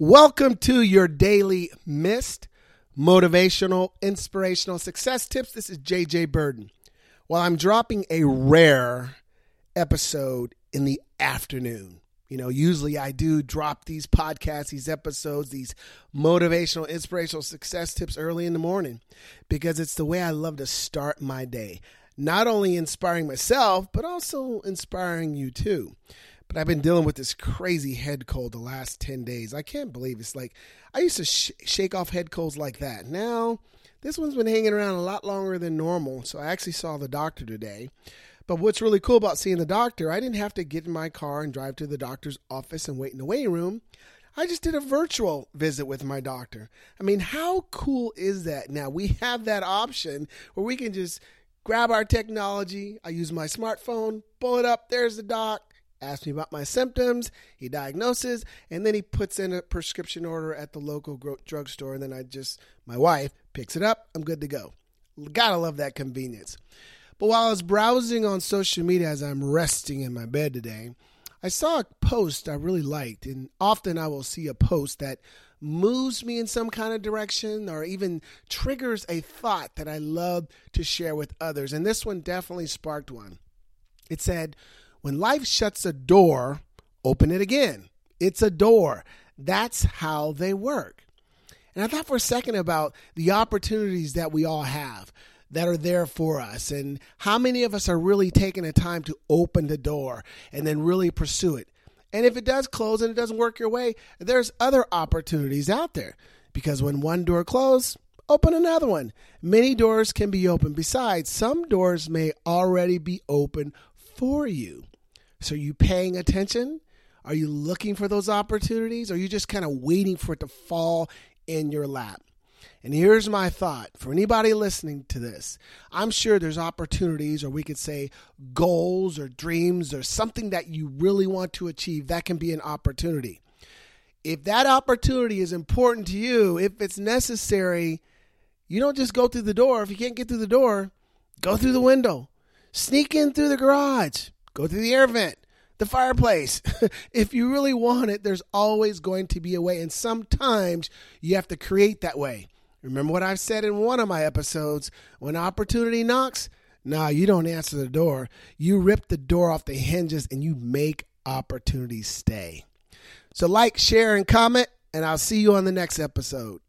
Welcome to your daily MIST motivational, inspirational success tips. This is JJ Burden. Well, I'm dropping a rare episode in the afternoon. You know, usually I do drop these podcasts, these episodes, these motivational, inspirational success tips early in the morning because it's the way I love to start my day. Not only inspiring myself, but also inspiring you too. But I've been dealing with this crazy head cold the last 10 days. I can't believe it's like I used to sh- shake off head colds like that. Now, this one's been hanging around a lot longer than normal. So I actually saw the doctor today. But what's really cool about seeing the doctor, I didn't have to get in my car and drive to the doctor's office and wait in the waiting room. I just did a virtual visit with my doctor. I mean, how cool is that? Now we have that option where we can just grab our technology. I use my smartphone, pull it up, there's the doc asks me about my symptoms, he diagnoses, and then he puts in a prescription order at the local drugstore, and then I just, my wife picks it up, I'm good to go. Gotta love that convenience. But while I was browsing on social media as I'm resting in my bed today, I saw a post I really liked, and often I will see a post that moves me in some kind of direction or even triggers a thought that I love to share with others. And this one definitely sparked one. It said, when life shuts a door, open it again. It's a door. That's how they work. And I thought for a second about the opportunities that we all have that are there for us and how many of us are really taking the time to open the door and then really pursue it. And if it does close and it doesn't work your way, there's other opportunities out there because when one door closes, open another one. Many doors can be open. Besides, some doors may already be open for you. So, are you paying attention? Are you looking for those opportunities? Or are you just kind of waiting for it to fall in your lap? And here's my thought for anybody listening to this I'm sure there's opportunities, or we could say goals or dreams or something that you really want to achieve. That can be an opportunity. If that opportunity is important to you, if it's necessary, you don't just go through the door. If you can't get through the door, go through the window, sneak in through the garage, Go through the air vent, the fireplace. if you really want it, there's always going to be a way. And sometimes you have to create that way. Remember what I've said in one of my episodes when opportunity knocks? Nah, you don't answer the door. You rip the door off the hinges and you make opportunities stay. So, like, share, and comment, and I'll see you on the next episode.